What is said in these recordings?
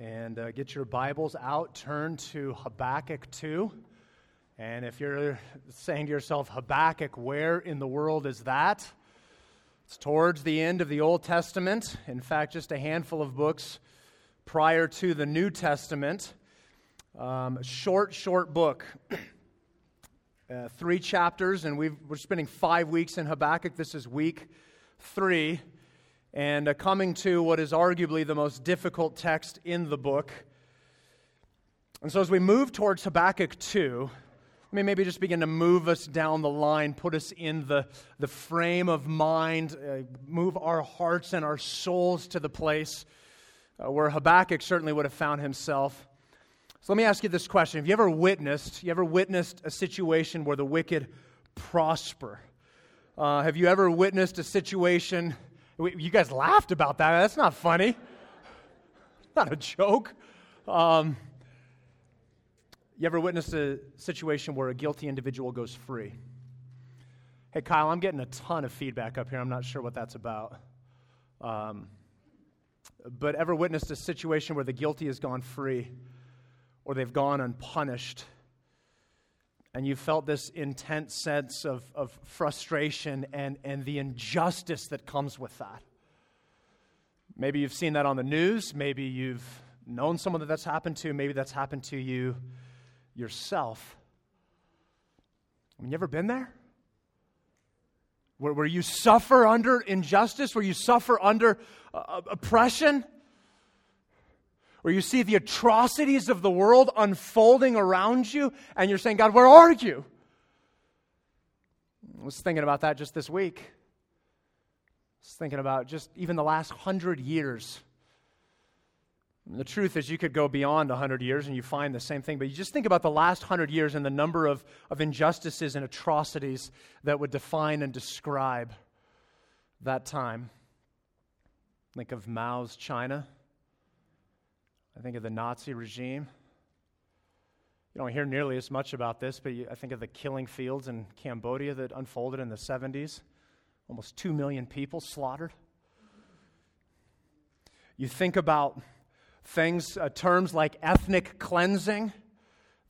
And uh, get your Bibles out, turn to Habakkuk 2. And if you're saying to yourself, Habakkuk, where in the world is that? It's towards the end of the Old Testament. In fact, just a handful of books prior to the New Testament. Um, short, short book. Uh, three chapters, and we are spending five weeks in Habakkuk. This is week three and uh, coming to what is arguably the most difficult text in the book. And so, as we move towards Habakkuk 2, I mean, maybe just begin to move us down the line, put us in the, the frame of mind, uh, move our hearts and our souls to the place uh, where Habakkuk certainly would have found himself. So let me ask you this question. Have you ever witnessed, you ever witnessed a situation where the wicked prosper? Uh, have you ever witnessed a situation you guys laughed about that. That's not funny. Not a joke. Um, you ever witnessed a situation where a guilty individual goes free? Hey, Kyle, I'm getting a ton of feedback up here. I'm not sure what that's about. Um, but ever witnessed a situation where the guilty has gone free or they've gone unpunished? And you felt this intense sense of, of frustration and, and the injustice that comes with that. Maybe you've seen that on the news. Maybe you've known someone that that's happened to. Maybe that's happened to you yourself. Mean, you ever been there? Where, where you suffer under injustice, where you suffer under uh, oppression? Where you see the atrocities of the world unfolding around you, and you're saying, God, where are you? I was thinking about that just this week. I was thinking about just even the last hundred years. And the truth is, you could go beyond 100 years and you find the same thing, but you just think about the last 100 years and the number of, of injustices and atrocities that would define and describe that time. Think of Mao's China. I think of the Nazi regime. You don't hear nearly as much about this, but you, I think of the killing fields in Cambodia that unfolded in the 70s. Almost 2 million people slaughtered. You think about things, uh, terms like ethnic cleansing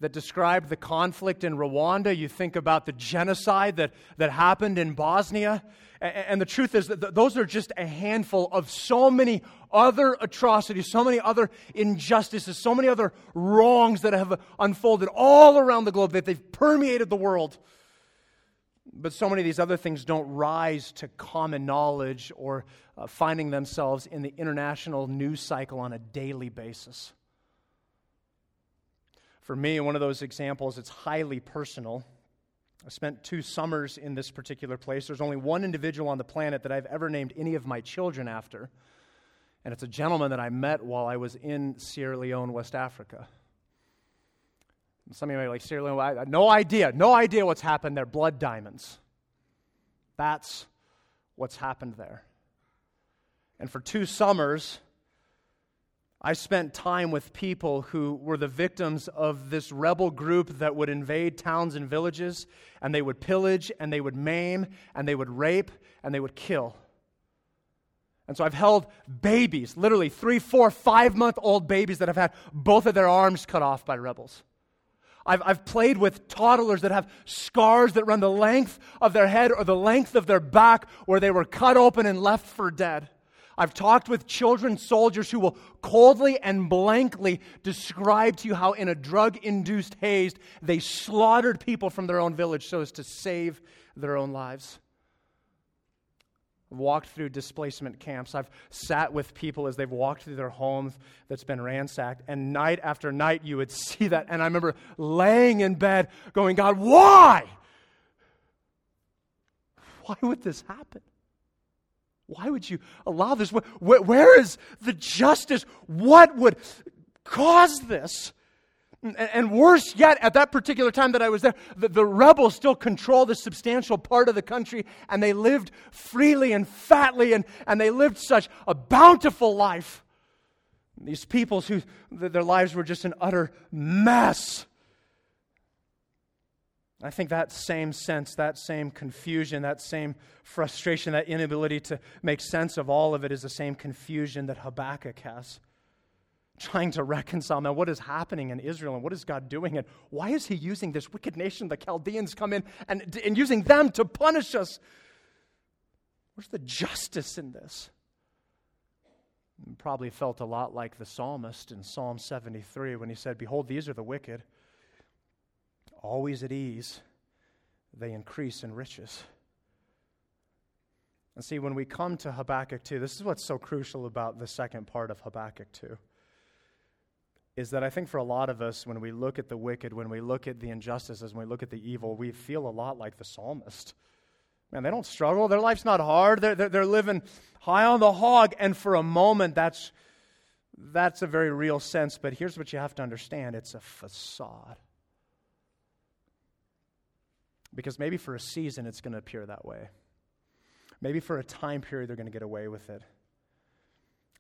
that described the conflict in Rwanda. You think about the genocide that, that happened in Bosnia. And, and the truth is that th- those are just a handful of so many other atrocities, so many other injustices, so many other wrongs that have unfolded all around the globe, that they've permeated the world. But so many of these other things don't rise to common knowledge or uh, finding themselves in the international news cycle on a daily basis. For me, one of those examples, it's highly personal. I spent two summers in this particular place. There's only one individual on the planet that I've ever named any of my children after, and it's a gentleman that I met while I was in Sierra Leone, West Africa. Some of you might be like, Sierra Leone, I, no idea, no idea what's happened there. Blood diamonds. That's what's happened there. And for two summers, I spent time with people who were the victims of this rebel group that would invade towns and villages, and they would pillage, and they would maim, and they would rape, and they would kill. And so I've held babies, literally three, four, five month old babies that have had both of their arms cut off by rebels. I've, I've played with toddlers that have scars that run the length of their head or the length of their back where they were cut open and left for dead. I've talked with children soldiers who will coldly and blankly describe to you how, in a drug induced haze, they slaughtered people from their own village so as to save their own lives. I've walked through displacement camps. I've sat with people as they've walked through their homes that's been ransacked. And night after night, you would see that. And I remember laying in bed going, God, why? Why would this happen? Why would you allow this? where, where is the justice? What would cause this? And, and, worse yet, at that particular time that I was there, the, the rebels still controlled a substantial part of the country, and they lived freely and fatly, and, and they lived such a bountiful life. These peoples who their lives were just an utter mess. I think that same sense, that same confusion, that same frustration, that inability to make sense of all of it is the same confusion that Habakkuk has. trying to reconcile now what is happening in Israel and what is God doing and why is he using this wicked nation, the Chaldeans, come in and, and using them to punish us? Where's the justice in this? Probably felt a lot like the psalmist in Psalm 73 when he said, Behold, these are the wicked, always at ease, they increase in riches. And see, when we come to Habakkuk 2, this is what's so crucial about the second part of Habakkuk 2 is that I think for a lot of us, when we look at the wicked, when we look at the injustices, when we look at the evil, we feel a lot like the psalmist. Man, they don't struggle. Their life's not hard. They're, they're, they're living high on the hog. And for a moment, that's, that's a very real sense. But here's what you have to understand it's a facade. Because maybe for a season, it's going to appear that way. Maybe for a time period, they're going to get away with it.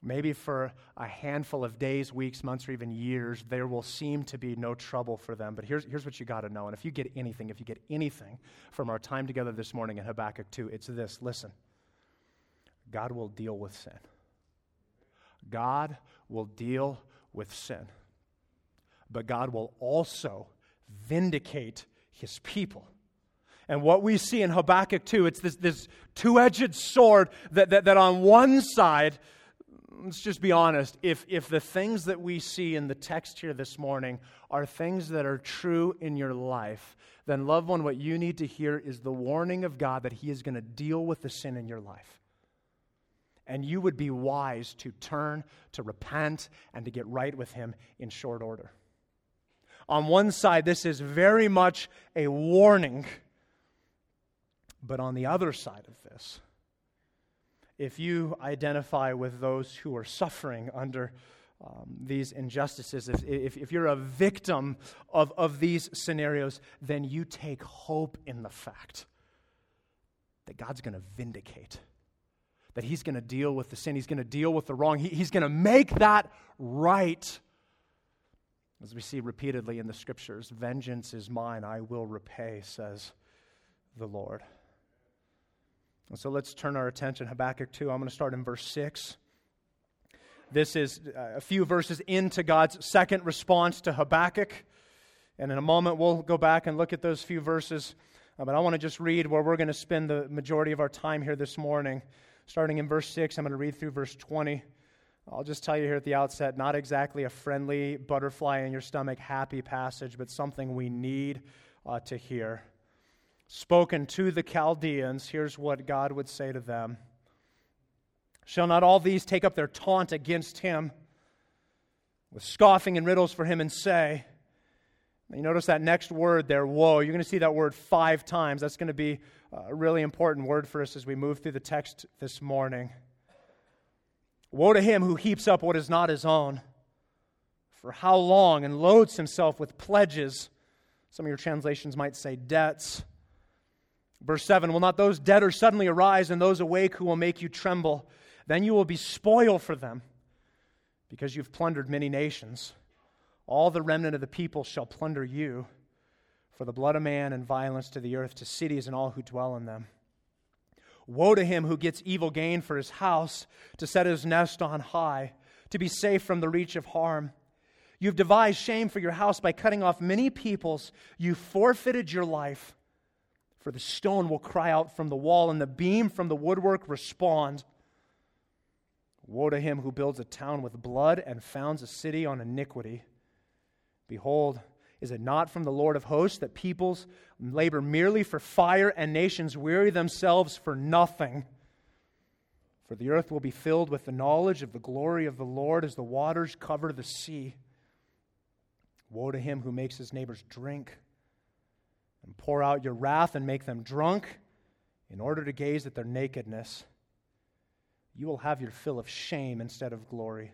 Maybe for a handful of days, weeks, months, or even years, there will seem to be no trouble for them. But here's, here's what you got to know. And if you get anything, if you get anything from our time together this morning in Habakkuk 2, it's this listen, God will deal with sin. God will deal with sin. But God will also vindicate his people. And what we see in Habakkuk 2, it's this, this two edged sword that, that, that on one side let's just be honest. If, if the things that we see in the text here this morning are things that are true in your life, then, loved one, what you need to hear is the warning of God that He is going to deal with the sin in your life. And you would be wise to turn, to repent, and to get right with Him in short order. On one side, this is very much a warning. But on the other side of this, if you identify with those who are suffering under um, these injustices, if, if, if, you're a victim of, of these scenarios, then you take hope in the fact that God's going to vindicate, that He's going to deal with the sin, He's going to deal with the wrong, he, He's going to make that right. As we see repeatedly in the scriptures, vengeance is mine, I will repay, says the Lord. And so let's turn our attention to Habakkuk 2. I'm going to start in verse 6. This is uh, a few verses into God's second response to Habakkuk. And in a moment, we'll go back and look at those few verses. Uh, but I want to just read where we're going to spend the majority of our time here this morning. Starting in verse 6, I'm going to read through verse 20. I'll just tell you here at the outset not exactly a friendly butterfly in your stomach, happy passage, but something we need uh, to hear spoken to the Chaldeans, here's what God would say to them Shall not all these take up their taunt against him with scoffing and riddles for him and say, you notice that next word there, woe. You're going to see that word five times. That's going to be a really important word for us as we move through the text this morning. Woe to him who heaps up what is not his own. For how long and loads himself with pledges. Some of your translations might say debts. Verse 7 Will not those debtors suddenly arise and those awake who will make you tremble? Then you will be spoil for them because you've plundered many nations. All the remnant of the people shall plunder you for the blood of man and violence to the earth, to cities and all who dwell in them. Woe to him who gets evil gain for his house, to set his nest on high, to be safe from the reach of harm. You've devised shame for your house by cutting off many peoples. You forfeited your life. For the stone will cry out from the wall, and the beam from the woodwork respond. Woe to him who builds a town with blood and founds a city on iniquity. Behold, is it not from the Lord of hosts that peoples labor merely for fire and nations weary themselves for nothing? For the earth will be filled with the knowledge of the glory of the Lord as the waters cover the sea. Woe to him who makes his neighbors drink and pour out your wrath and make them drunk in order to gaze at their nakedness. You will have your fill of shame instead of glory.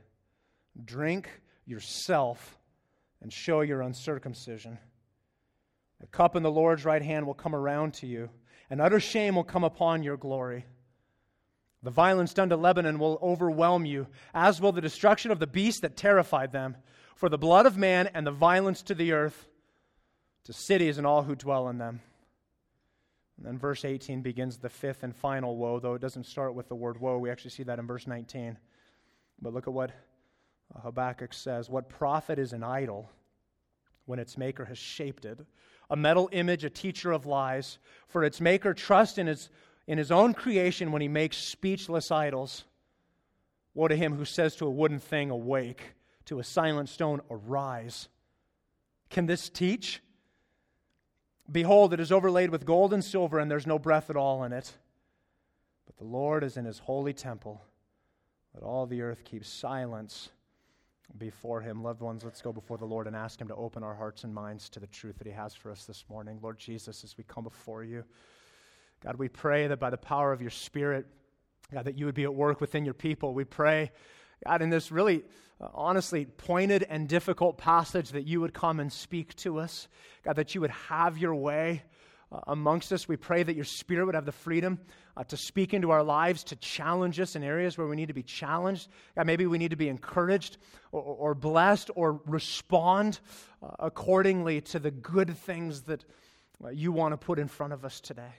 Drink yourself and show your uncircumcision. A cup in the Lord's right hand will come around to you, and utter shame will come upon your glory. The violence done to Lebanon will overwhelm you, as will the destruction of the beast that terrified them. For the blood of man and the violence to the earth to cities and all who dwell in them. And then verse 18 begins the fifth and final woe, though it doesn't start with the word woe. We actually see that in verse 19. But look at what uh, Habakkuk says, What profit is an idol when its maker has shaped it? A metal image, a teacher of lies. For its maker trusts in his, in his own creation when he makes speechless idols. Woe to him who says to a wooden thing, Awake, to a silent stone, Arise. Can this teach? Behold, it is overlaid with gold and silver, and there's no breath at all in it. But the Lord is in his holy temple. Let all the earth keep silence before him. Loved ones, let's go before the Lord and ask him to open our hearts and minds to the truth that he has for us this morning. Lord Jesus, as we come before you, God, we pray that by the power of your Spirit, God, that you would be at work within your people. We pray, God, in this really uh, honestly pointed and difficult passage, that you would come and speak to us. God, that you would have your way uh, amongst us. We pray that your Spirit would have the freedom uh, to speak into our lives, to challenge us in areas where we need to be challenged. God, maybe we need to be encouraged or, or blessed or respond uh, accordingly to the good things that uh, you want to put in front of us today.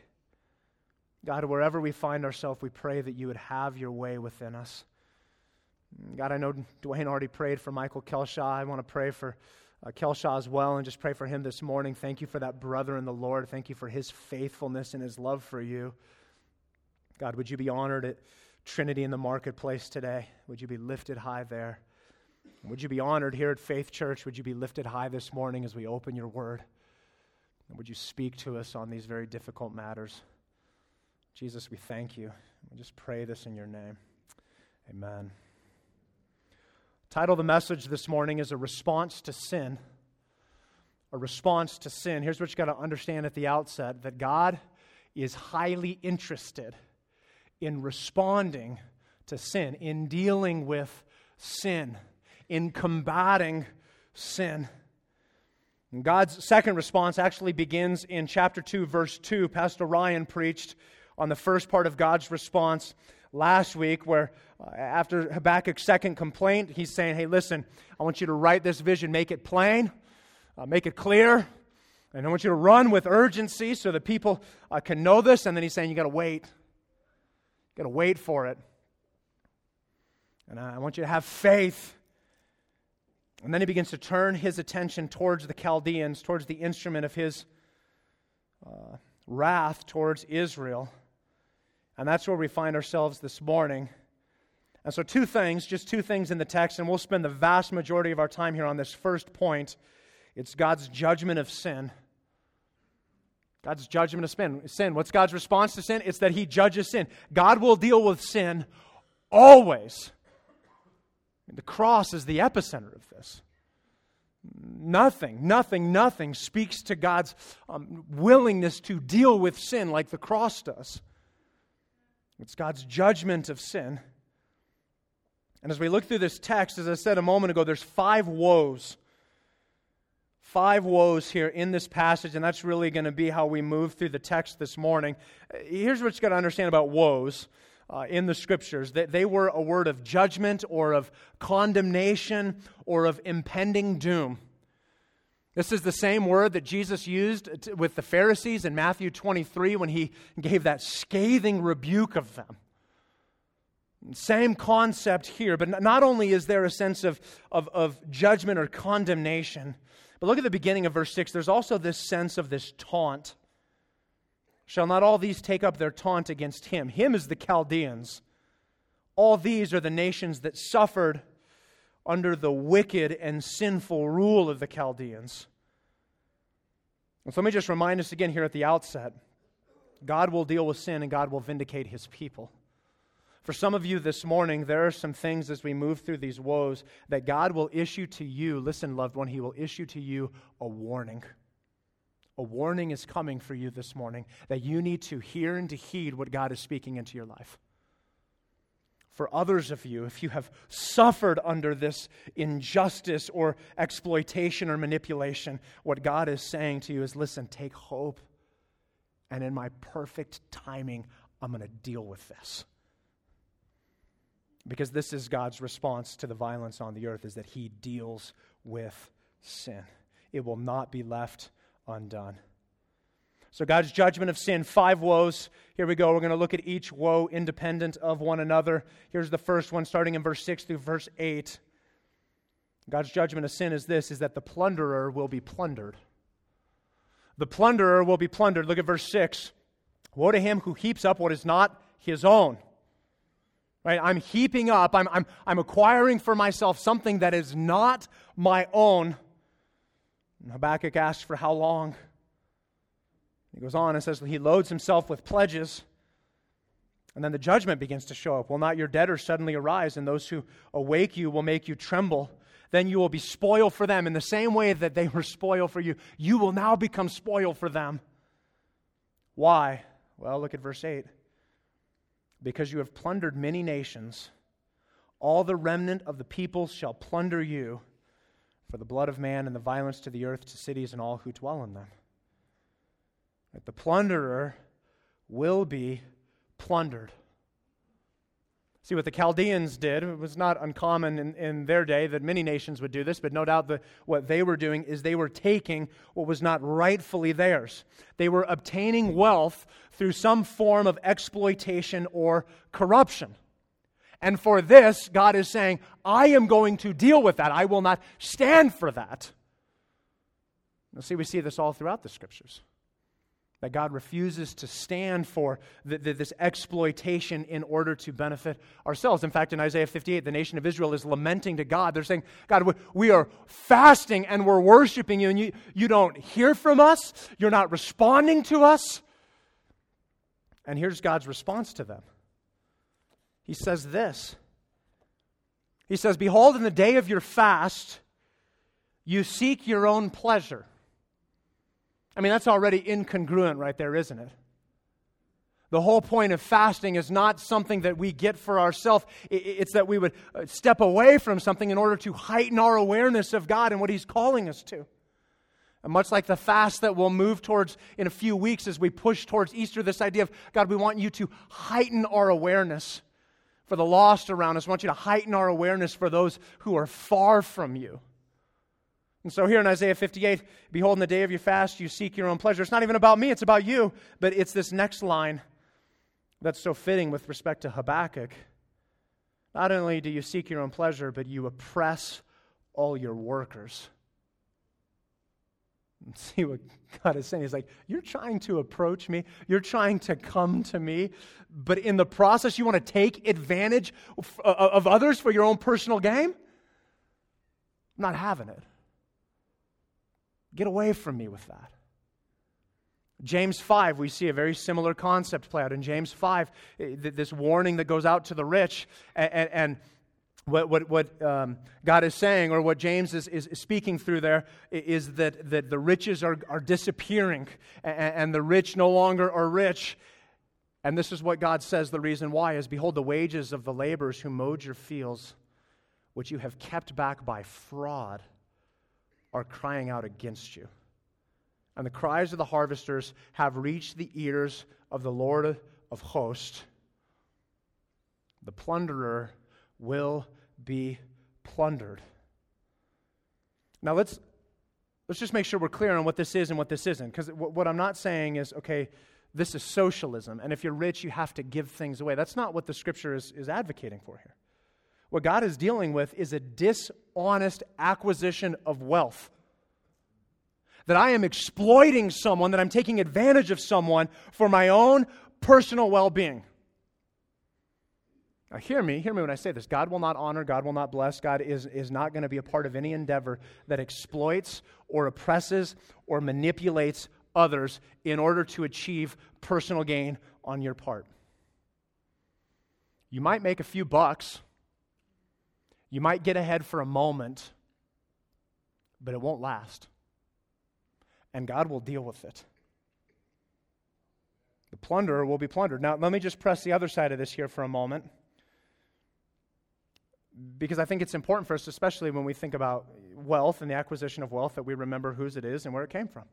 God, wherever we find ourselves, we pray that you would have your way within us. God, I know Dwayne already prayed for Michael Kelshaw. I want to pray for uh, Kelshaw as well and just pray for him this morning. Thank you for that brother in the Lord. Thank you for his faithfulness and his love for you. God, would you be honored at Trinity in the marketplace today? Would you be lifted high there? Would you be honored here at Faith Church? Would you be lifted high this morning as we open your word? And would you speak to us on these very difficult matters? Jesus, we thank you. We just pray this in your name. Amen. Title of the message this morning is A Response to Sin. A response to sin. Here's what you got to understand at the outset that God is highly interested in responding to sin, in dealing with sin, in combating sin. God's second response actually begins in chapter 2, verse 2. Pastor Ryan preached on the first part of God's response last week, where uh, after Habakkuk's second complaint, he's saying, Hey, listen, I want you to write this vision, make it plain, uh, make it clear, and I want you to run with urgency so that people uh, can know this. And then he's saying, You got to wait. You got to wait for it. And I want you to have faith. And then he begins to turn his attention towards the Chaldeans, towards the instrument of his uh, wrath towards Israel. And that's where we find ourselves this morning. And so, two things, just two things in the text, and we'll spend the vast majority of our time here on this first point. It's God's judgment of sin. God's judgment of sin. Sin. What's God's response to sin? It's that He judges sin. God will deal with sin always. The cross is the epicenter of this. Nothing, nothing, nothing speaks to God's um, willingness to deal with sin like the cross does. It's God's judgment of sin. And as we look through this text, as I said a moment ago, there's five woes. Five woes here in this passage, and that's really going to be how we move through the text this morning. Here's what you've got to understand about woes uh, in the scriptures that they were a word of judgment or of condemnation or of impending doom. This is the same word that Jesus used with the Pharisees in Matthew 23 when he gave that scathing rebuke of them. Same concept here, but not only is there a sense of, of, of judgment or condemnation, but look at the beginning of verse 6. There's also this sense of this taunt. Shall not all these take up their taunt against him? Him is the Chaldeans. All these are the nations that suffered under the wicked and sinful rule of the Chaldeans. And so let me just remind us again here at the outset God will deal with sin and God will vindicate his people. For some of you this morning, there are some things as we move through these woes that God will issue to you. Listen, loved one, He will issue to you a warning. A warning is coming for you this morning that you need to hear and to heed what God is speaking into your life. For others of you, if you have suffered under this injustice or exploitation or manipulation, what God is saying to you is listen, take hope, and in my perfect timing, I'm going to deal with this. Because this is God's response to the violence on the earth is that he deals with sin. It will not be left undone. So, God's judgment of sin, five woes. Here we go. We're going to look at each woe independent of one another. Here's the first one, starting in verse 6 through verse 8. God's judgment of sin is this is that the plunderer will be plundered. The plunderer will be plundered. Look at verse 6. Woe to him who heaps up what is not his own. Right? I'm heaping up, I'm, I'm, I'm acquiring for myself something that is not my own. Habakkuk asks for how long? He goes on and says he loads himself with pledges. And then the judgment begins to show up. Will not your debtors suddenly arise, and those who awake you will make you tremble? Then you will be spoil for them. In the same way that they were spoil for you, you will now become spoil for them. Why? Well, look at verse 8. Because you have plundered many nations, all the remnant of the people shall plunder you for the blood of man and the violence to the earth, to cities and all who dwell in them. That the plunderer will be plundered. See, what the Chaldeans did it was not uncommon in, in their day that many nations would do this, but no doubt the, what they were doing is they were taking what was not rightfully theirs. They were obtaining wealth through some form of exploitation or corruption. And for this, God is saying, I am going to deal with that. I will not stand for that. Now, see, we see this all throughout the scriptures that God refuses to stand for the, the, this exploitation in order to benefit ourselves. In fact, in Isaiah 58, the nation of Israel is lamenting to God. They're saying, God, we, are fasting and we're worshiping you, and you, you don't hear from us. You're not responding to us. And here's God's response to them He says this He says, Behold, in the day of your fast, you seek your own pleasure I mean, that's already incongruent right there, isn't it? The whole point of fasting is not something that we get for ourselves. It's that we would uh, step away from something in order to heighten our awareness of God and what He's calling us to. And much like the fast that we'll move towards in a few weeks as we push towards Easter, this idea of God, we want you to heighten our awareness for the lost around us. We want you to heighten our awareness for those who are far from you. And so here in Isaiah 58, behold, in the day of your fast, you seek your own pleasure. It's not even about me, it's about you. But it's this next line that's so fitting with respect to Habakkuk. Not only do you seek your own pleasure, but you oppress all your workers. See what God is saying. He's like, You're trying to approach me, you're trying to come to me, but in the process, you want to take advantage of others for your own personal gain? I'm not having it. Get away from me with that. James 5, we see a very similar concept play out. In James 5, eh, this warning that goes out to the rich, and, and what, what, what um, God is saying, or what James is, is speaking through there, is that, that the riches are, are disappearing, and, and the rich no longer are rich. And this is what God says the reason why is Behold, the wages of the laborers who mowed your fields, which you have kept back by fraud are crying out against you. And the cries of the harvesters have reached the ears of the Lord of hosts. The plunderer will be plundered. Now let's let's just make sure we're clear on what this is and what this isn't because what I'm not saying is okay this is socialism and if you're rich you have to give things away. That's not what the scripture is, is advocating for here. What God is dealing with is a dishonest acquisition of wealth. That I am exploiting someone, that I'm taking advantage of someone for my own personal well being. Now, hear me, hear me when I say this. God will not honor, God will not bless, God is, is not going to be a part of any endeavor that exploits or oppresses or manipulates others in order to achieve personal gain on your part. You might make a few bucks you might get ahead for a moment, but it won't last. And God will deal with it. The plunderer will be plundered. Now, let me just press the other side of this here for a moment. Because I think it's important for us, especially when we think about wealth and the acquisition of wealth, that we remember whose it is and where it came from.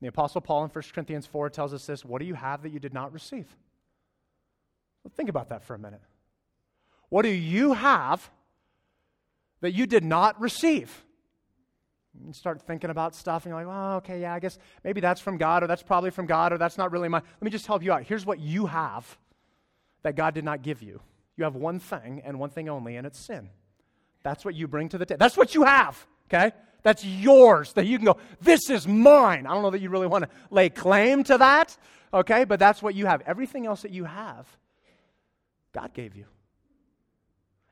The Apostle Paul in 1 Corinthians 4 tells us this What do you have that you did not receive? Well, think about that for a minute. What do you have that you did not receive. You start thinking about stuff, and you're like, well, okay, yeah, I guess maybe that's from God, or that's probably from God, or that's not really mine. Let me just help you out. Here's what you have that God did not give you. You have one thing, and one thing only, and it's sin. That's what you bring to the table. That's what you have, okay? That's yours that you can go, this is mine. I don't know that you really want to lay claim to that, okay? But that's what you have. Everything else that you have, God gave you.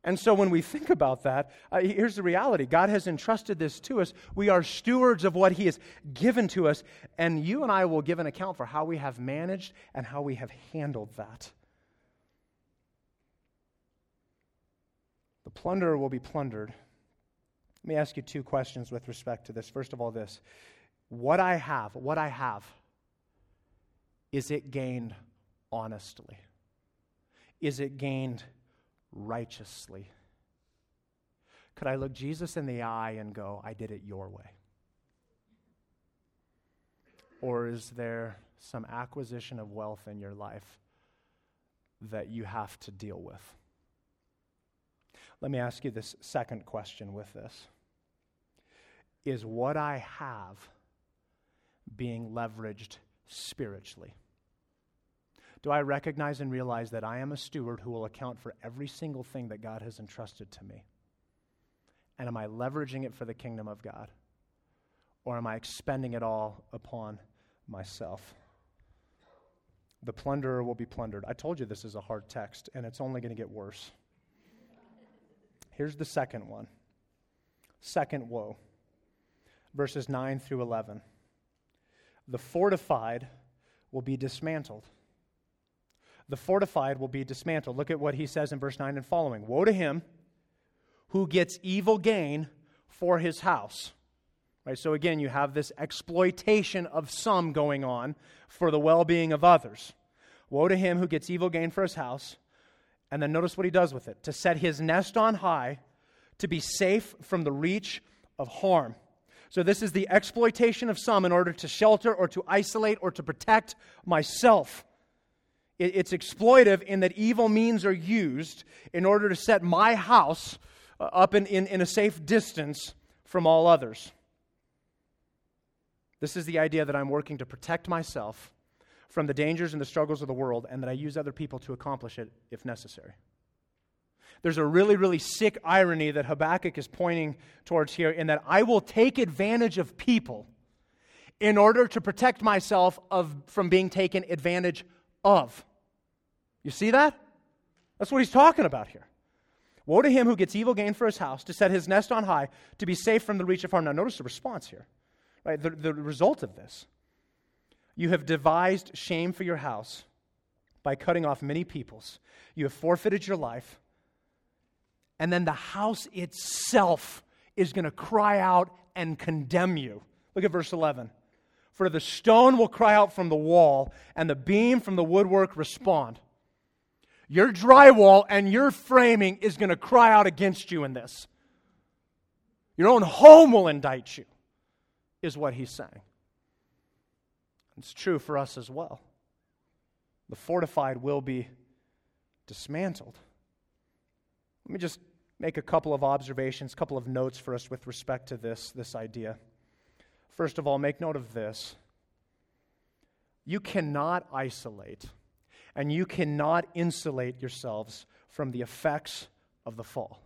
And so when we think about that, uh, here's the reality God has entrusted this to us. We are stewards of what He has given to us, and you and I will give an account for how we have managed and how we have handled that. The plunderer will be plundered. Let me ask you two questions with respect to this. First of all, this what I have, what I have, is it gained honestly? Is it gained righteously? Could I look Jesus in the eye and go, I did it your way? Or is there some acquisition of wealth in your life that you have to deal with? Let me ask you this second question with this Is what I have being leveraged spiritually? Do I recognize and realize that I am a steward who will account for every single thing that God has entrusted to me? And am I leveraging it for the kingdom of God? Or am I expending it all upon myself? The plunderer will be plundered. I told you this is a hard text, and it's only going to get worse. Here's the second one. Second woe. Verses 9 through 11. The fortified will be dismantled the fortified will be dismantled. Look at what he says in verse 9 and following Woe to him who gets evil gain for his house. Right, so again, you have this exploitation of some going on for the well being of others. Woe to him who gets evil gain for his house. And then notice what he does with it to set his nest on high, to be safe from the reach of harm. So, this is the exploitation of some in order to shelter or to isolate or to protect myself it's exploitive in that evil means are used in order to set my house uh, up in, in, in a safe distance from all others. This is the idea that I'm working to protect myself from the dangers and the struggles of the world, and that I use other people to accomplish it if necessary. There's a really, really sick irony that Habakkuk is pointing towards here in that I will take advantage of people in order to protect myself of, from being taken advantage of. You see that? That's what he's talking about here. Woe to him who gets evil gain for his house, to set his nest on high, to be safe from the reach of harm. Now, notice the response here. Right? The, the result of this. You have devised shame for your house by cutting off many peoples. You have forfeited your life. And then the house itself is going to cry out and condemn you. Look at verse 11. For the stone will cry out from the wall, and the beam from the woodwork respond. Your drywall and your framing is going to cry out against you in this. Your own home will indict you, is what he's saying. It's true for us as well. The fortified will be dismantled. Let me just make a couple of observations, a couple of notes for us with respect to this, this idea. First of all, make note of this. You cannot isolate and you cannot insulate yourselves from the effects of the fall.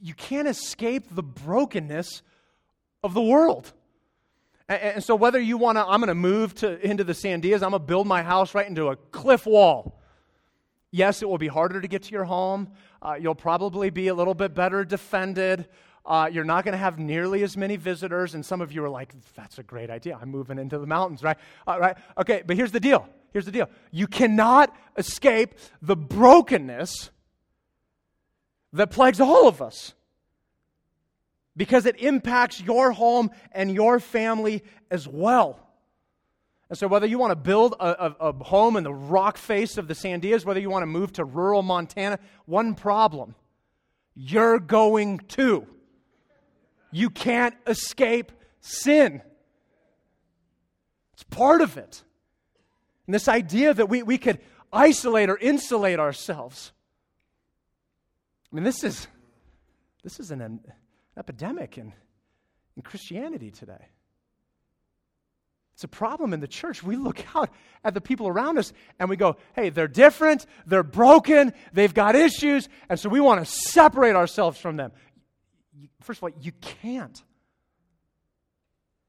You can't escape the brokenness of the world. And, so, whether you want to, I'm going to move to, into the Sandias, I'm going to build my house right into a cliff wall. Yes, it will be harder to get to your home. Uh, you'll probably be a little bit better defended. Uh, you're not going to have nearly as many visitors. And some of you are like, that's a great idea. I'm moving into the mountains, right? Uh, right? Okay, but here's the deal Here's the deal you cannot escape the brokenness that plagues all of us because it impacts your home and your family as well. And so, whether you want to build a, a, a, home in the rock face of the Sandias, whether you want to move to rural Montana, one problem you're going to. You can't escape sin, it's part of it. And this idea that we, we could isolate or insulate ourselves. I mean, this is, this is an, an epidemic in, in Christianity today. It's a problem in the church. We look out at the people around us and we go, hey, they're different, they're broken, they've got issues, and so we want to separate ourselves from them. First of all, you can't.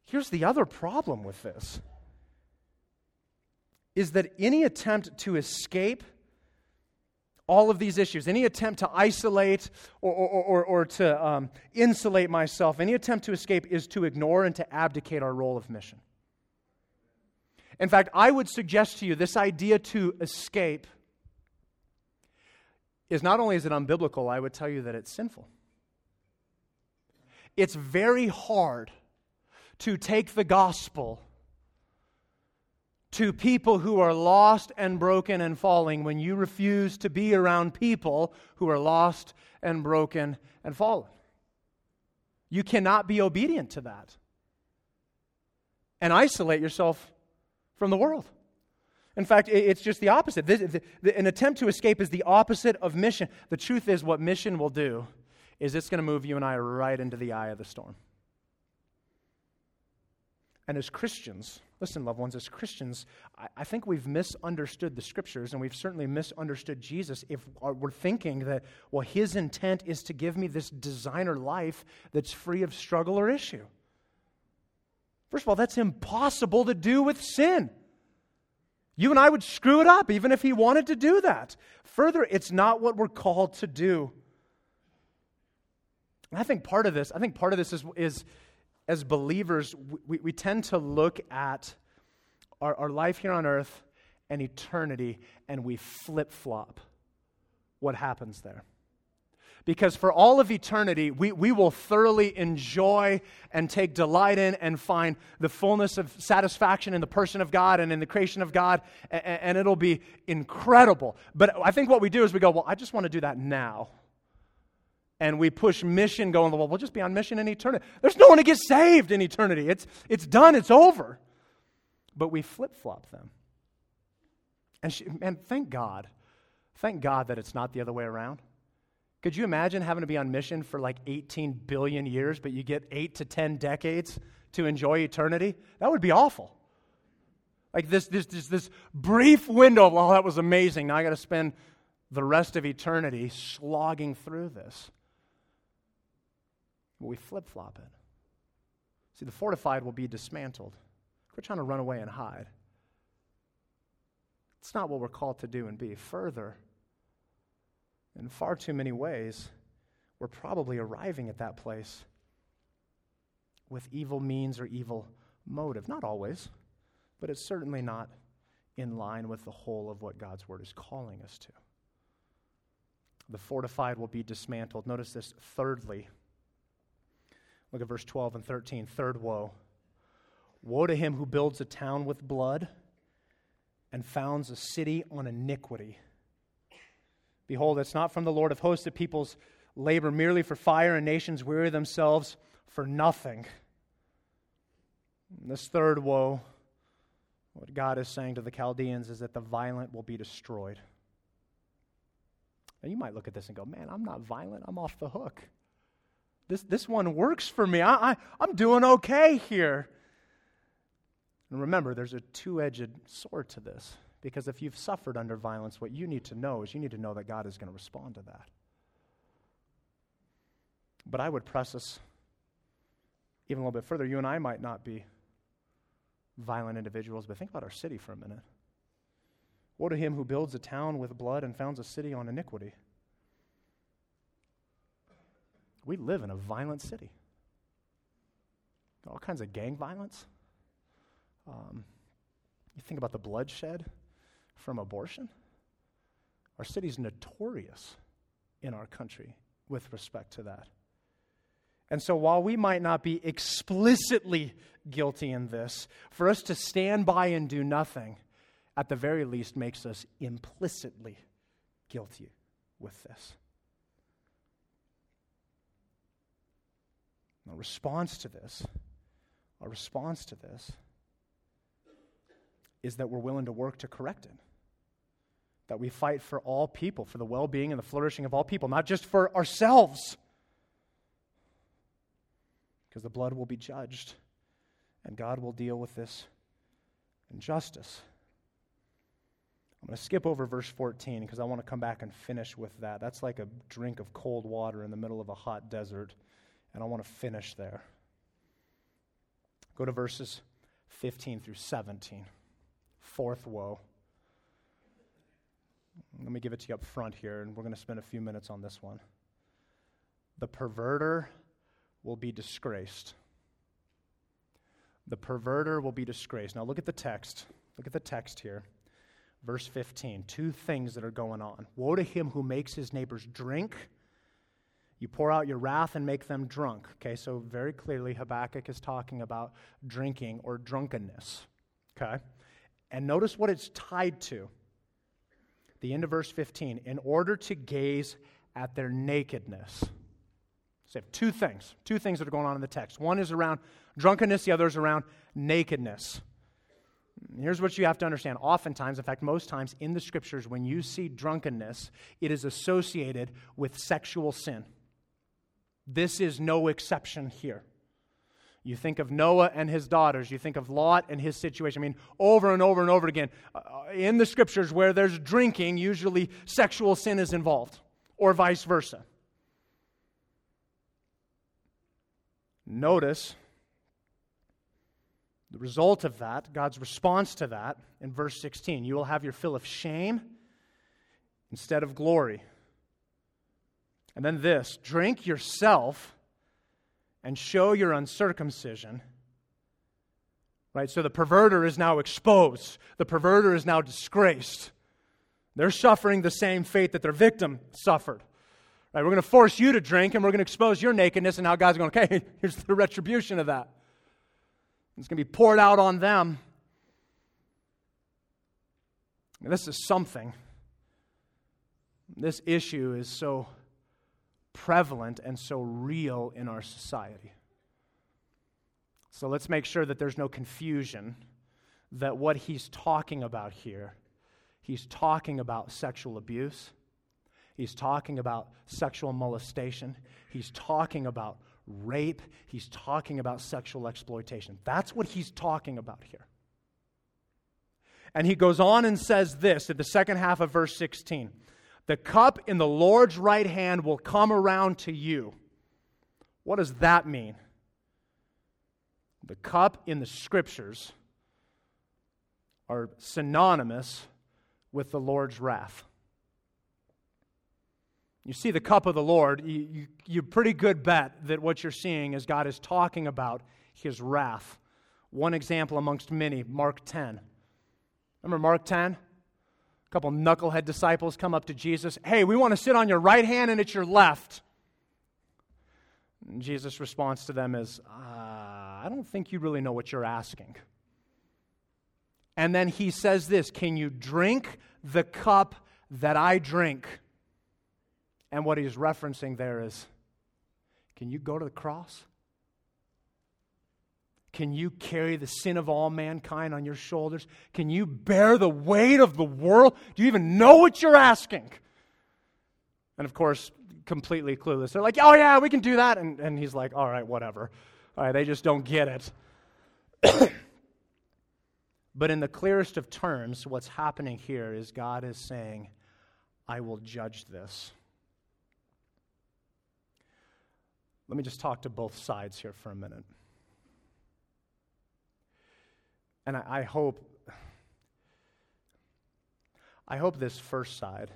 Here's the other problem with this is that any attempt to escape all of these issues, any attempt to isolate or, or, or, or to um, insulate myself, any attempt to escape is to ignore and to abdicate our role of mission. In fact, I would suggest to you this idea to escape is not only is it unbiblical, I would tell you that it's sinful. It's very hard to take the gospel to people who are lost and broken and falling when you refuse to be around people who are lost and broken and fallen. You cannot be obedient to that and isolate yourself from the world. In fact, it's just the opposite. An attempt to escape is the opposite of mission. The truth is, what mission will do is it's going to move you and I right into the eye of the storm. And as Christians, listen, loved ones, as Christians, I, I, think we've misunderstood the scriptures and we've certainly misunderstood Jesus if uh, we're thinking that, well, his intent is to give me this designer life that's free of struggle or issue. First of all, that's impossible to do with sin. You and I would screw it up even if he wanted to do that. Further, it's not what we're called to do. And I think part of this, I think part of this is, is as believers, we, we tend to look at our, our life here on earth and eternity and we flip flop what happens there. Because for all of eternity, we, we will thoroughly enjoy and take delight in and find the fullness of satisfaction in the person of God and in the creation of God, and, and it'll be incredible. But I think what we do is we go, Well, I just want to do that now and we push mission going, well, we'll just be on mission in eternity. There's no one to get saved in eternity. It's, it's done, it's over. But we flip flop them. And, she, and thank God. Thank God that it's not the other way around. Could you imagine having to be on mission for like 18 billion years, but you get eight to 10 decades to enjoy eternity? That would be awful. Like this, this, this, this brief window of, oh, that was amazing. Now I got to spend the rest of eternity slogging through this. But we flip flop it. See, the fortified will be dismantled. We're trying to run away and hide. It's not what we're called to do and be. Further, in far too many ways, we're probably arriving at that place with evil means or evil motive. Not always, but it's certainly not in line with the whole of what God's word is calling us to. The fortified will be dismantled. Notice this, thirdly, Look at verse 12 and 13. Third woe. Woe to him who builds a town with blood and founds a city on iniquity. Behold, it's not from the Lord of hosts that peoples labor merely for fire and nations weary themselves for nothing. And this third woe, what God is saying to the Chaldeans is that the violent will be destroyed. And you might look at this and go, man, I'm not violent, I'm off the hook. This, this one works for me. I, I, I'm doing okay here. And remember, there's a two edged sword to this. Because if you've suffered under violence, what you need to know is you need to know that God is going to respond to that. But I would press us even a little bit further. You and I might not be violent individuals, but think about our city for a minute. Woe to him who builds a town with blood and founds a city on iniquity. We live in a violent city. All kinds of gang violence. Um, you think about the bloodshed from abortion. Our city's notorious in our country with respect to that. And so, while we might not be explicitly guilty in this, for us to stand by and do nothing, at the very least, makes us implicitly guilty with this. Our response to this, our response to this is that we're willing to work to correct it. That we fight for all people, for the well being and the flourishing of all people, not just for ourselves. Because the blood will be judged, and God will deal with this and justice. I'm going to skip over verse 14 because I want to come back and finish with that. That's like a drink of cold water in the middle of a hot desert, and I want to finish there. Go to verses 15 through 17. Fourth woe. Let me give it to you up front here, and we're going to spend a few minutes on this one. The perverter will be disgraced. The perverter will be disgraced. Now look at the text. Look at the text here. Verse 15. Two things that are going on. Woe to him who makes his neighbors drink. You pour out your wrath and make them drunk. Okay, so very clearly Habakkuk is talking about drinking or drunkenness. Okay? And notice what it's tied to. The end of verse 15. In order to gaze at their nakedness. So have two things, two things that are going on in the text. One is around drunkenness, the other is around nakedness. Here's what you have to understand. Oftentimes, in fact, most times in the scriptures, when you see drunkenness, it is associated with sexual sin. This is no exception here. You think of Noah and his daughters. You think of Lot and his situation. I mean, over and over and over again. Uh, in the scriptures, where there's drinking, usually sexual sin is involved, or vice versa. Notice the result of that, God's response to that, in verse 16 you will have your fill of shame instead of glory. And then this drink yourself and show your uncircumcision. Right? So the perverter is now exposed, the perverter is now disgraced. They're suffering the same fate that their victim suffered. Right, we're going to force you to drink and we're going to expose your nakedness, and now God's going, okay, here's the retribution of that. It's going to be poured out on them. This is something. This issue is so prevalent and so real in our society. So let's make sure that there's no confusion that what he's talking about here, he's talking about sexual abuse He's talking about sexual molestation. He's talking about rape. He's talking about sexual exploitation. That's what he's talking about here. And he goes on and says this at the second half of verse 16 The cup in the Lord's right hand will come around to you. What does that mean? The cup in the scriptures are synonymous with the Lord's wrath you see the cup of the Lord, you, you, you pretty good bet that what you're seeing is God is talking about his wrath. One example amongst many, Mark 10. Remember Mark 10? A couple knucklehead disciples come up to Jesus. Hey, we want to sit on your right hand and at your left. And Jesus' response to them is, uh, I don't think you really know what you're asking. And then he says this Can you drink the cup that I drink? And what he's referencing there is can you go to the cross? Can you carry the sin of all mankind on your shoulders? Can you bear the weight of the world? Do you even know what you're asking? And of course, completely clueless. They're like, oh, yeah, we can do that. And, and he's like, all right, whatever. All right, they just don't get it. but in the clearest of terms, what's happening here is God is saying, I will judge this. Let me just talk to both sides here for a minute. And I, I hope I hope this first side,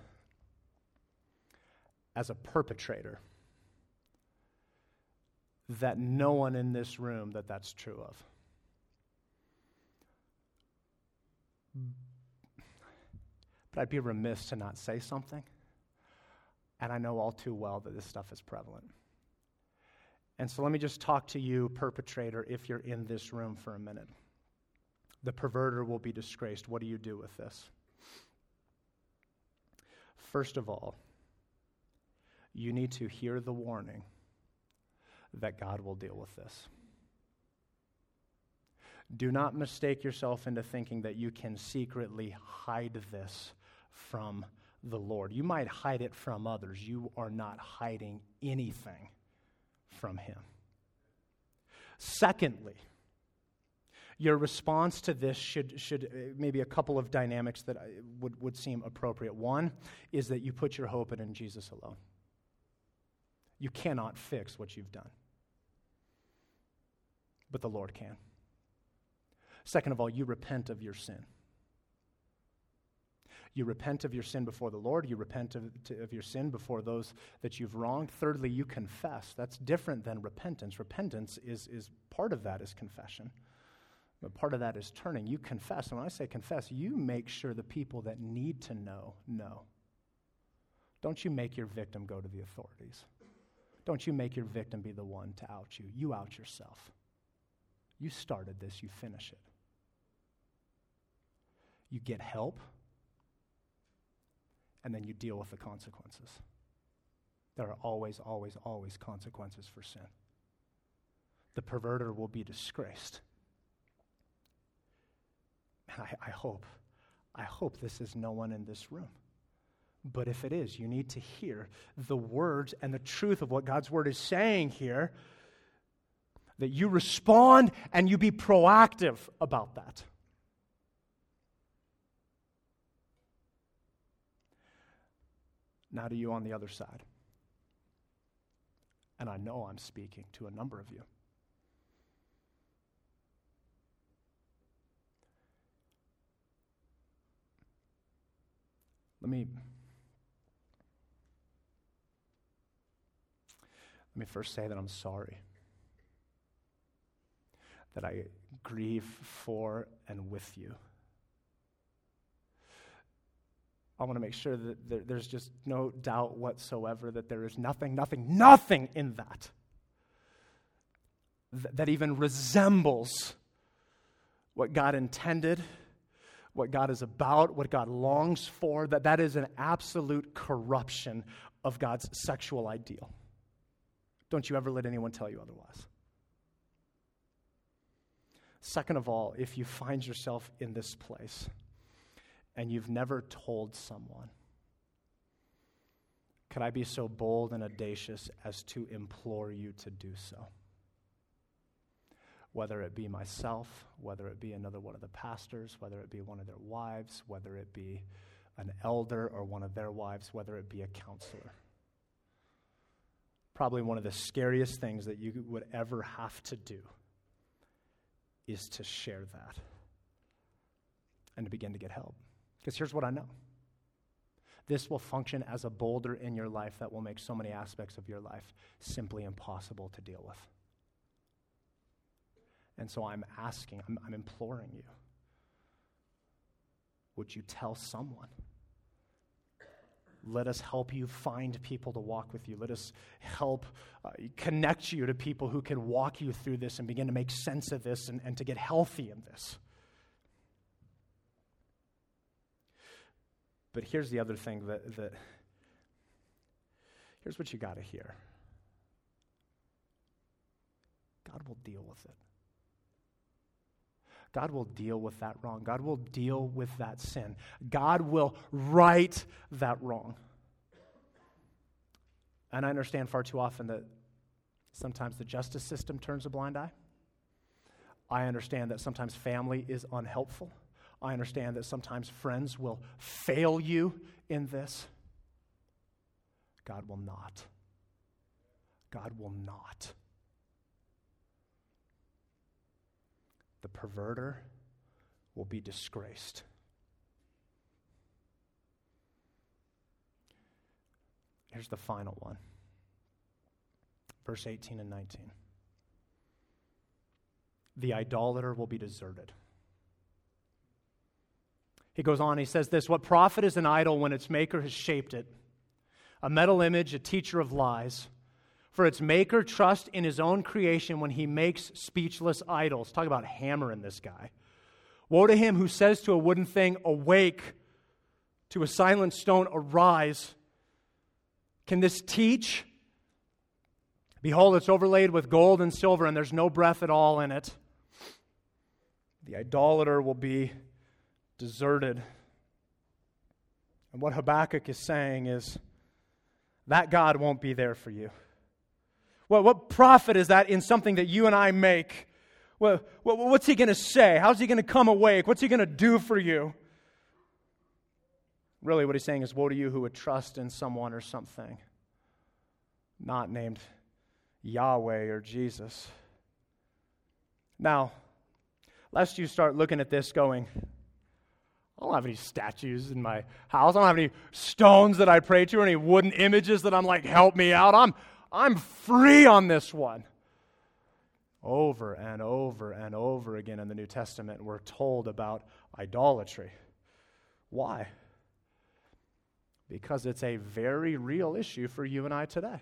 as a perpetrator, that no one in this room that that's true of. But I'd be remiss to not say something. And I know all too well that this stuff is prevalent. And so let me just talk to you, perpetrator, if you're in this room for a minute. The perverter will be disgraced. What do you do with this? First of all, you need to hear the warning that God will deal with this. Do not mistake yourself into thinking that you can secretly hide this from the Lord. You might hide it from others. You are not hiding anything from him. Secondly, Your response to this should, should uh, maybe a couple of dynamics that would, would seem appropriate. One is that you put your hope in Jesus alone. You cannot fix what you've done, but the Lord can. Second of all, you repent of your sin. You repent of your sin before the Lord. You repent of, to, of, your sin before those that you've wronged. Thirdly, you confess. That's different than repentance. Repentance is, is part of that is confession. But part of that is turning. You confess. And when I say confess, you make sure the people that need to know know. Don't you make your victim go to the authorities. Don't you make your victim be the one to out you. You out yourself. You started this, you finish it. You get help, and then you deal with the consequences. There are always, always, always consequences for sin. The perverter will be disgraced. And I, I hope, I hope this is no one in this room. But if it is, you need to hear the words and the truth of what God's word is saying here. That you respond and you be proactive about that. Now to you on the other side. And I know I'm speaking to a number of you. Let me let me first say that I'm sorry. That I grieve for and with you. I want to make sure that there, there's just no doubt whatsoever that there is nothing, nothing, nothing in that th- that even resembles what God intended, what God is about, what God longs for, that that is an absolute corruption of God's sexual ideal. Don't you ever let anyone tell you otherwise. Second of all, if you find yourself in this place, and you've never told someone, could I be so bold and audacious as to implore you to do so? Whether it be myself, whether it be another one of the pastors, whether it be one of their wives, whether it be an elder or one of their wives, whether it be a counselor. Probably one of the scariest things that you would ever have to do is to share that and to begin to get help. Because here's what I know this will function as a boulder in your life that will make so many aspects of your life simply impossible to deal with. And so I'm asking, I'm, I'm imploring you would you tell someone? Let us help you find people to walk with you. Let us help uh, connect you to people who can walk you through this and begin to make sense of this and, and to get healthy in this. But here's the other thing that, that here's what you got to hear God will deal with it. God will deal with that wrong. God will deal with that sin. God will right that wrong. And I understand far too often that sometimes the justice system turns a blind eye. I understand that sometimes family is unhelpful. I understand that sometimes friends will fail you in this. God will not. God will not. The perverter will be disgraced. Here's the final one verse 18 and 19. The idolater will be deserted. He goes on, he says this What profit is an idol when its maker has shaped it? A metal image, a teacher of lies. For its maker trusts in his own creation when he makes speechless idols. Talk about hammering this guy. Woe to him who says to a wooden thing, Awake, to a silent stone, Arise. Can this teach? Behold, it's overlaid with gold and silver, and there's no breath at all in it. The idolater will be deserted. And what Habakkuk is saying is that God won't be there for you. What profit is that in something that you and I make Well, what's he going to say? How's he going to come awake? What's he going to do for you? Really, what he's saying is, Woe to you who would trust in someone or something not named Yahweh or Jesus. Now, lest you start looking at this going, I don't have any statues in my house. I don't have any stones that I pray to or any wooden images that I'm like, help me out. I'm, I'm free on this one. Over and over and over again in the New Testament, we're told about idolatry. Why? Because it's a very real issue for you and I today.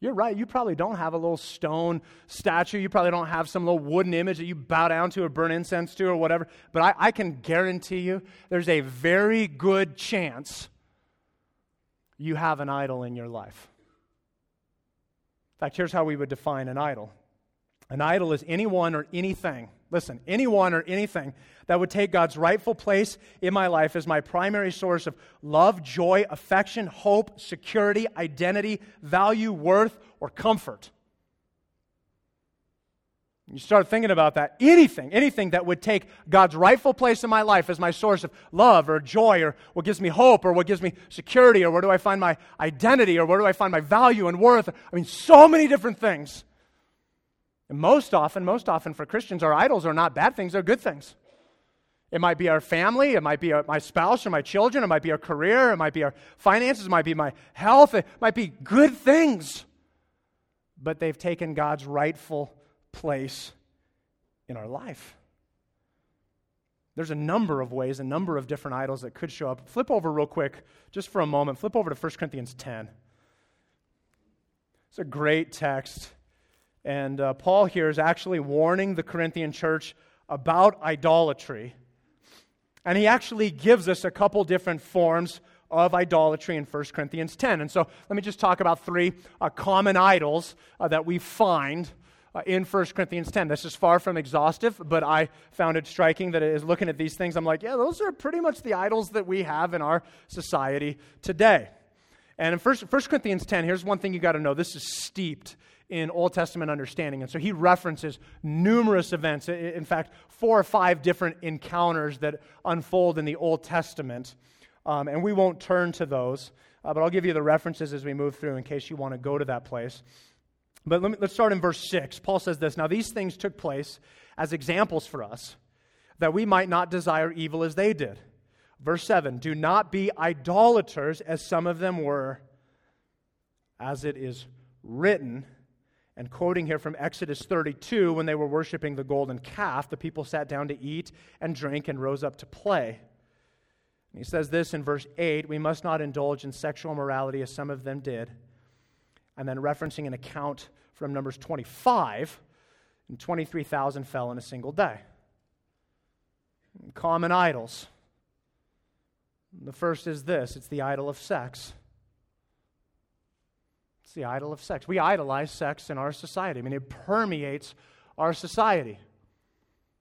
You're right. You probably don't have a little stone statue. You probably don't have some little wooden image that you bow down to or burn incense to or whatever. But I, I can guarantee you there's a very good chance you have an idol in your life. Fact, here's how we would define an idol an idol is anyone or anything, listen, anyone or anything that would take God's rightful place in my life as my primary source of love, joy, affection, hope, security, identity, value, worth, or comfort. You start thinking about that. Anything, anything that would take God's rightful place in my life as my source of love or joy or what gives me hope or what gives me security or where do I find my identity or where do I find my value and worth. I mean, so many different things. And most often, most often for Christians, our idols are not bad things, they're good things. It might be our family, it might be our, my spouse or my children, it might be our career, it might be our finances, it might be my health, it might be good things. But they've taken God's rightful place in our life. There's a number of ways, a number of different idols that could show up. Flip over real quick, just for a moment. Flip over to 1 Corinthians 10. It's a great text. And uh, Paul here is actually warning the Corinthian church about idolatry. And he actually gives us a couple different forms of idolatry in 1 Corinthians 10. And so let me just talk about three uh, common idols uh, that we find uh, in 1 Corinthians 10. This is far from exhaustive, but I found it striking that as looking at these things, I'm like, yeah, those are pretty much the idols that we have in our society today. And in 1, 1 Corinthians 10, here's one thing you got to know this is steeped in Old Testament understanding. And so he references numerous events, in fact, four or five different encounters that unfold in the Old Testament. Um, and we won't turn to those, uh, but I'll give you the references as we move through in case you want to go to that place. But let me, let's start in verse 6. Paul says this Now these things took place as examples for us, that we might not desire evil as they did. Verse 7 Do not be idolaters as some of them were, as it is written and quoting here from Exodus 32, when they were worshiping the golden calf, the people sat down to eat and drink and rose up to play. And he says this in verse 8 We must not indulge in sexual immorality as some of them did. And then referencing an account from Numbers 25, and 23,000 fell in a single day. Common idols. The first is this it's the idol of sex. It's the idol of sex. We idolize sex in our society. I mean, it permeates our society.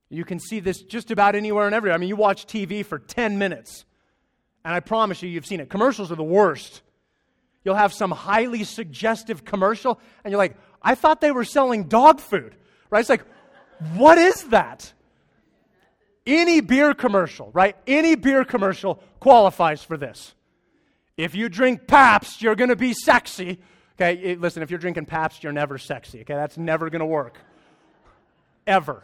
You can see this just about anywhere and everywhere. I mean, you watch TV for 10 minutes, and I promise you, you've seen it. Commercials are the worst. You'll have some highly suggestive commercial, and you're like, I thought they were selling dog food, right? It's like, what is that? Any beer commercial, right? Any beer commercial qualifies for this. If you drink Pabst, you're going to be sexy. Okay, eh, listen, if you're drinking Pabst, you're never sexy. Okay, that's never going to work. Ever.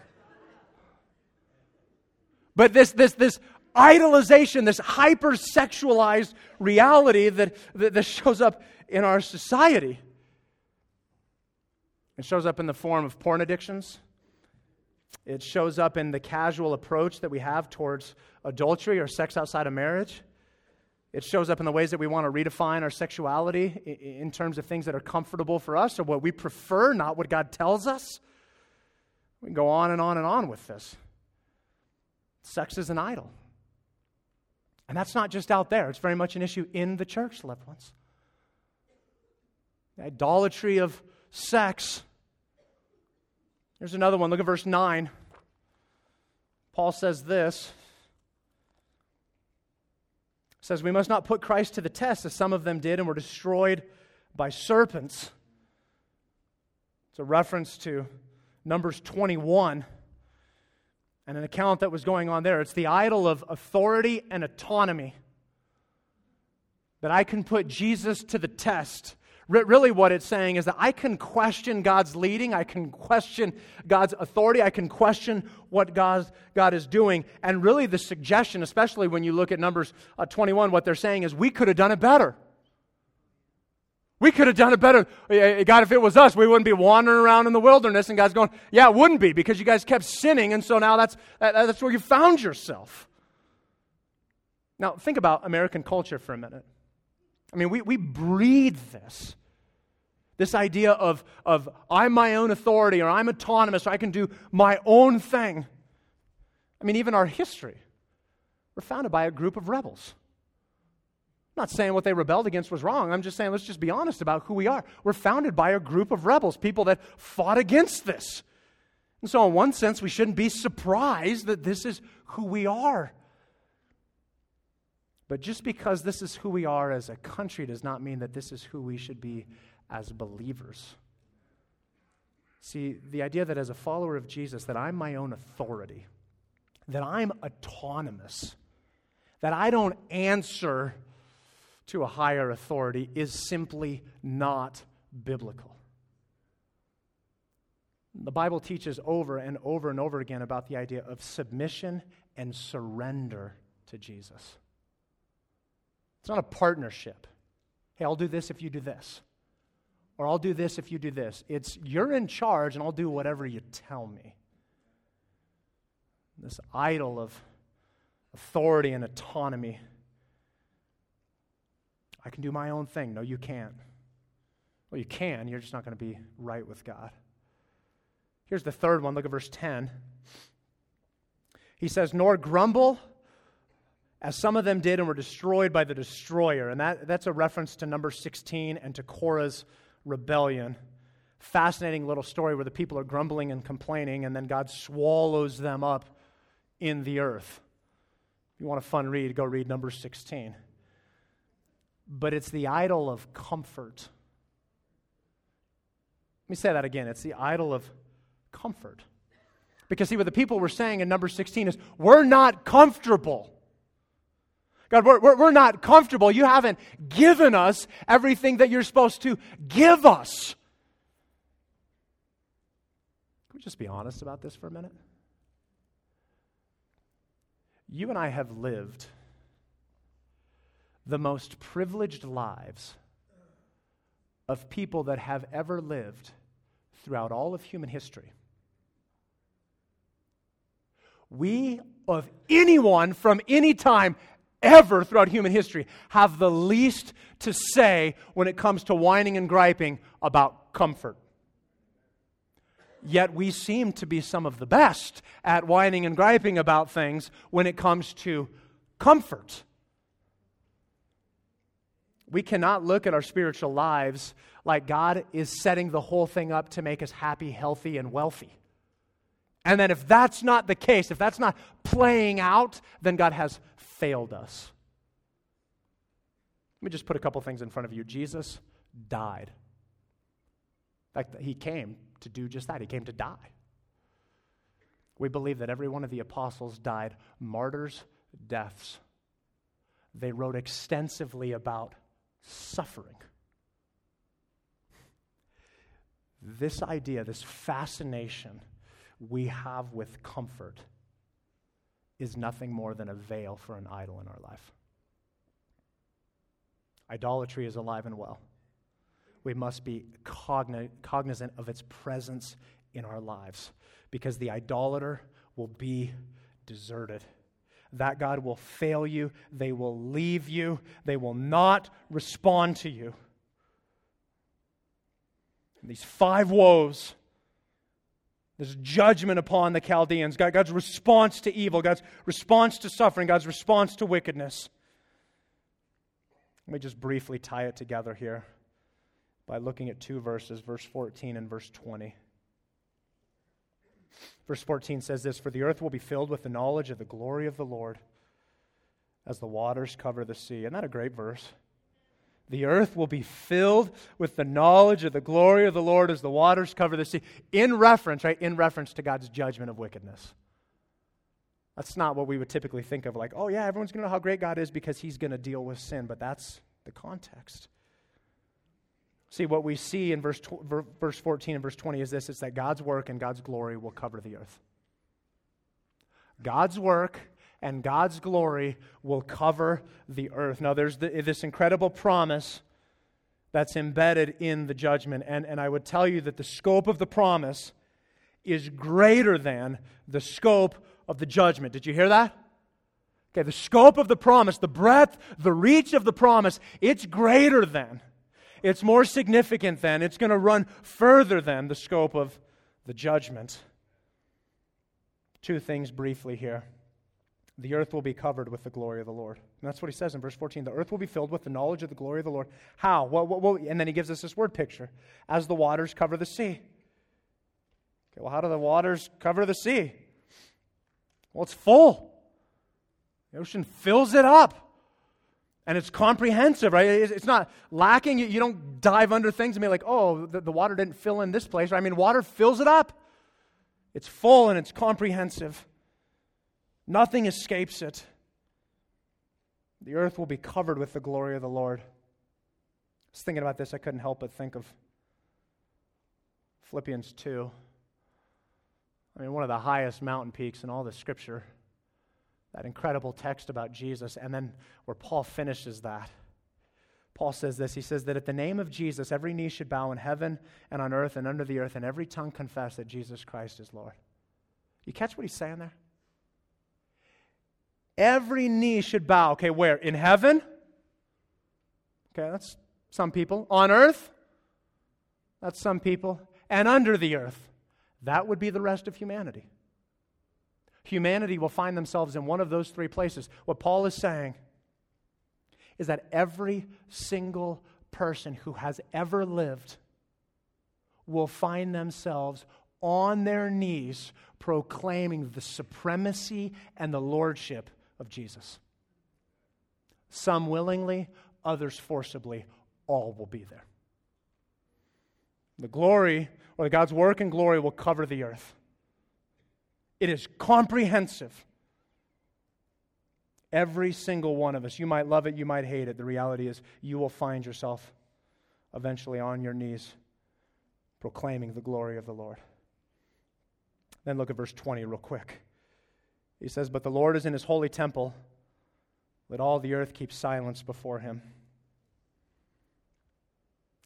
But this, this, this idolization, this hypersexualized reality that, that, that shows up in our society, it shows up in the form of porn addictions. It shows up in the casual approach that we have towards adultery or sex outside of marriage. It shows up in the ways that we want to redefine our sexuality in terms of things that are comfortable for us or what we prefer, not what God tells us. We can go on and on and on with this. Sex is an idol. And that's not just out there, it's very much an issue in the church, loved ones. The idolatry of sex. Here's another one. Look at verse 9. Paul says this says we must not put Christ to the test as some of them did and were destroyed by serpents. It's a reference to Numbers 21 and an account that was going on there. It's the idol of authority and autonomy. That I can put Jesus to the test. really, what it's saying is that I can question God's leading, I can question God's authority, I can question what God, God is doing. And really, the suggestion, especially when you look at Numbers uh, 21, what they're saying is we could have done it better. We could have done it better. Eh, eh, God, if it was us, we wouldn't be wandering around in the wilderness. And God's going, Yeah, it wouldn't be because you guys kept sinning. And so now that's, that's where you found yourself. Now, think about American culture for a minute. I mean, we, we breed this. This idea of, of I'm my own authority or I'm autonomous or I can do my own thing. I mean, even our history. We're founded by a group of rebels. I'm not saying what they rebelled against was wrong. I'm just saying let's just be honest about who we are. We're founded by a group of rebels, people that fought against this. And so, in one sense, we shouldn't be surprised that this is who we are. But just because this is who we are as a country does not mean that this is who we should be as believers. See, the idea that as a follower of Jesus that I'm my own authority, that I'm autonomous, that I don't answer to a higher authority is simply not biblical. The Bible teaches over and over and over again about the idea of submission and surrender to Jesus. It's not a partnership. Hey, I'll do this if you do this. Or I'll do this if you do this. It's you're in charge and I'll do whatever you tell me. This idol of authority and autonomy I can do my own thing. No, you can't. Well, you can, you're just not going to be right with God. Here's the third one. Look at verse 10. He says, Nor grumble as some of them did and were destroyed by the destroyer. And that, that's a reference to number 16 and to Korah's rebellion. Fascinating little story where the people are grumbling and complaining, and then God swallows them up in the earth. If you want a fun read, go read number 16 but it's the idol of comfort. Let me say that again. It's the idol of comfort. Because, see, what the people were saying in number 16 is, we're not comfortable. God, we're, we're, not comfortable. You haven't given us everything that you're supposed to give us. Can we just be honest about this for a minute? You and I have lived the most privileged lives of people that have ever lived throughout all of human history. We, of anyone from any time ever throughout human history, have the least to say when it comes to whining and griping about comfort. Yet we seem to be some of the best at whining and griping about things when it comes to comfort. We cannot look at our spiritual lives like God is setting the whole thing up to make us happy, healthy, and wealthy. And then, if that's not the case, if that's not playing out, then God has failed us. Let me just put a couple things in front of you. Jesus died. In fact, he came to do just that. He came to die. We believe that every one of the apostles died martyrs' deaths. They wrote extensively about suffering. This idea, this fascination we have with comfort is nothing more than a veil for an idol in our life. Idolatry is alive and well. We must be cogn- cognizant of its presence in our lives because the idolater will be deserted that God will fail you, they will leave you, they will not respond to you. And these five woes, this judgment upon the Chaldeans, God, God's response to evil, God's response to suffering, God's response to wickedness. Let me just briefly tie it together here by looking at two verses, verse 14 and verse 20. Verse 14 says this For the earth will be filled with the knowledge of the glory of the Lord as the waters cover the sea. Isn't that a great verse? The earth will be filled with the knowledge of the glory of the Lord as the waters cover the sea. In reference, right? In reference to God's judgment of wickedness. That's not what we would typically think of, like, oh, yeah, everyone's going to know how great God is because he's going to deal with sin, but that's the context. See, what we see in verse, verse 14 and verse 20 is this it's that God's work and God's glory will cover the earth. God's work and God's glory will cover the earth. Now, there's the, this incredible promise that's embedded in the judgment. And, and I would tell you that the scope of the promise is greater than the scope of the judgment. Did you hear that? Okay, the scope of the promise, the breadth, the reach of the promise, it's greater than. It's more significant than. It's going to run further than the scope of the judgment. Two things briefly here. The earth will be covered with the glory of the Lord. And that's what he says in verse 14. The earth will be filled with the knowledge of the glory of the Lord. How? What, what, what? And then he gives us this word picture as the waters cover the sea. Okay, well, how do the waters cover the sea? Well, it's full. The ocean fills it up. And it's comprehensive, right? It's not lacking. You don't dive under things and be like, oh, the, water didn't fill in this place. I mean, water fills it up. It's full and it's comprehensive. Nothing escapes it. The earth will be covered with the glory of the Lord. I was thinking about this, I couldn't help but think of Philippians 2. I mean, one of the highest mountain peaks in all the scripture. That incredible text about Jesus. And then where Paul finishes that. Paul says this He says that at the name of Jesus, every knee should bow in heaven and on earth and under the earth, and every tongue confess that Jesus Christ is Lord. You catch what he's saying there? Every knee should bow. Okay, where? In heaven? Okay, that's some people. On earth? That's some people. And under the earth? That would be the rest of humanity. Humanity will find themselves in one of those three places. What Paul is saying is that every single person who has ever lived will find themselves on their knees proclaiming the supremacy and the lordship of Jesus. Some willingly, others forcibly, all will be there. The glory, or God's work and glory, will cover the earth. It is comprehensive. Every single one of us. You might love it, you might hate it. The reality is, you will find yourself eventually on your knees proclaiming the glory of the Lord. Then look at verse 20 real quick. He says, But the Lord is in his holy temple. Let all the earth keep silence before him.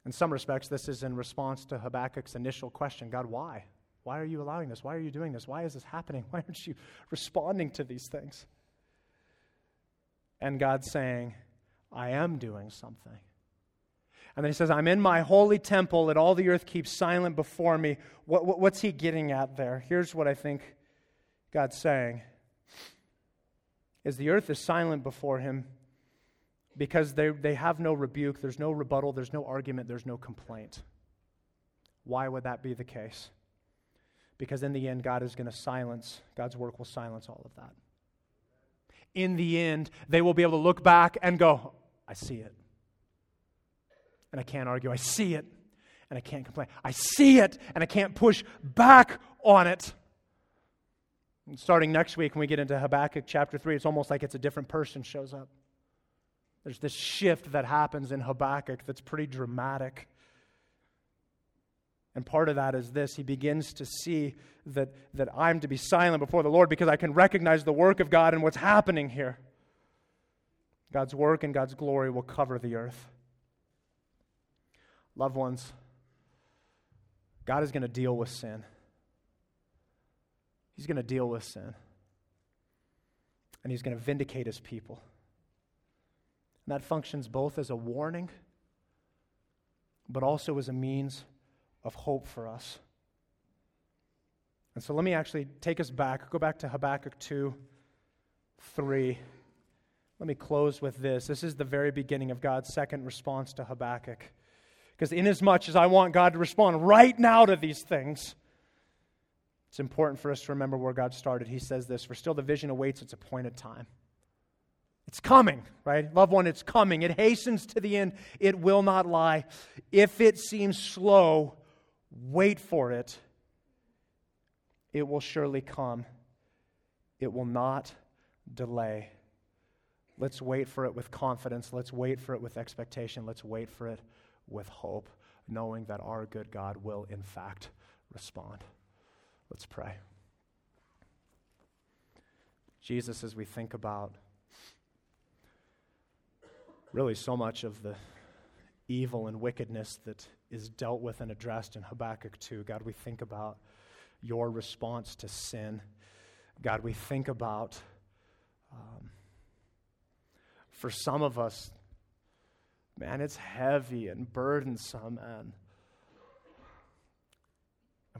In some respects, this is in response to Habakkuk's initial question God, why? Why are you allowing this? Why are you doing this? Why is this happening? Why aren't you responding to these things? And God's saying, I am doing something. And then he says, I'm in my holy temple. Let all the earth keep silent before me. What, what, what's he getting at there? Here's what I think God's saying is the earth is silent before him because they, they have no rebuke, there's no rebuttal, there's no argument, there's no complaint. Why would that be the case? Because in the end, God is going to silence, God's work will silence all of that. In the end, they will be able to look back and go, I see it. And I can't argue. I see it. And I can't complain. I see it. And I can't push back on it. Starting next week, when we get into Habakkuk chapter 3, it's almost like it's a different person shows up. There's this shift that happens in Habakkuk that's pretty dramatic. And part of that is this he begins to see that, that I'm to be silent before the Lord because I can recognize the work of God and what's happening here. God's work and God's glory will cover the earth. Loved ones, God is going to deal with sin. He's going to deal with sin. And he's going to vindicate his people. And that functions both as a warning, but also as a means of hope for us. And so let me actually take us back, go back to Habakkuk 2, 3. Let me close with this. This is the very beginning of God's second response to Habakkuk. Because, inasmuch as much as I want God to respond right now to these things, it's important for us to remember where God started. He says this For still the vision awaits its appointed time. It's coming, right? Loved one, it's coming. It hastens to the end. It will not lie. If it seems slow, wait for it. It will surely come. it will not delay. Let's wait for it with confidence. Let's wait for it with expectation. Let's wait for it with hope, knowing that our good God will, in fact, respond. Let's pray. Jesus, as we think about really so much of the evil and wickedness that is dealt with and addressed in Habakkuk 2, God, we think about your response to sin. God, we think about, um, for some of us, man, it's heavy and burdensome and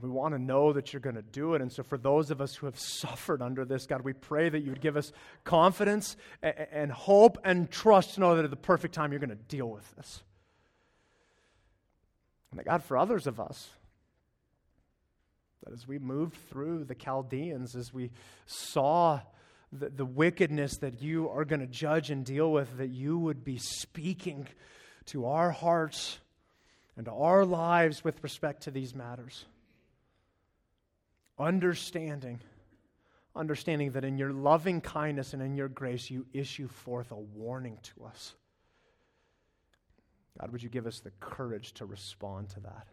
and we want to know that you're going to do it. And so, for those of us who have suffered under this, God, we pray that you would give us confidence and, and hope and trust to know that at the perfect time you're going to deal with this. And that, God, for others of us, that as we moved through the Chaldeans, as we saw the, the wickedness that you are going to judge and deal with, that you would be speaking to our hearts and to our lives with respect to these matters understanding, understanding that in your loving kindness and in your grace, you issue forth a warning to us. God, would you give us the courage to respond to that?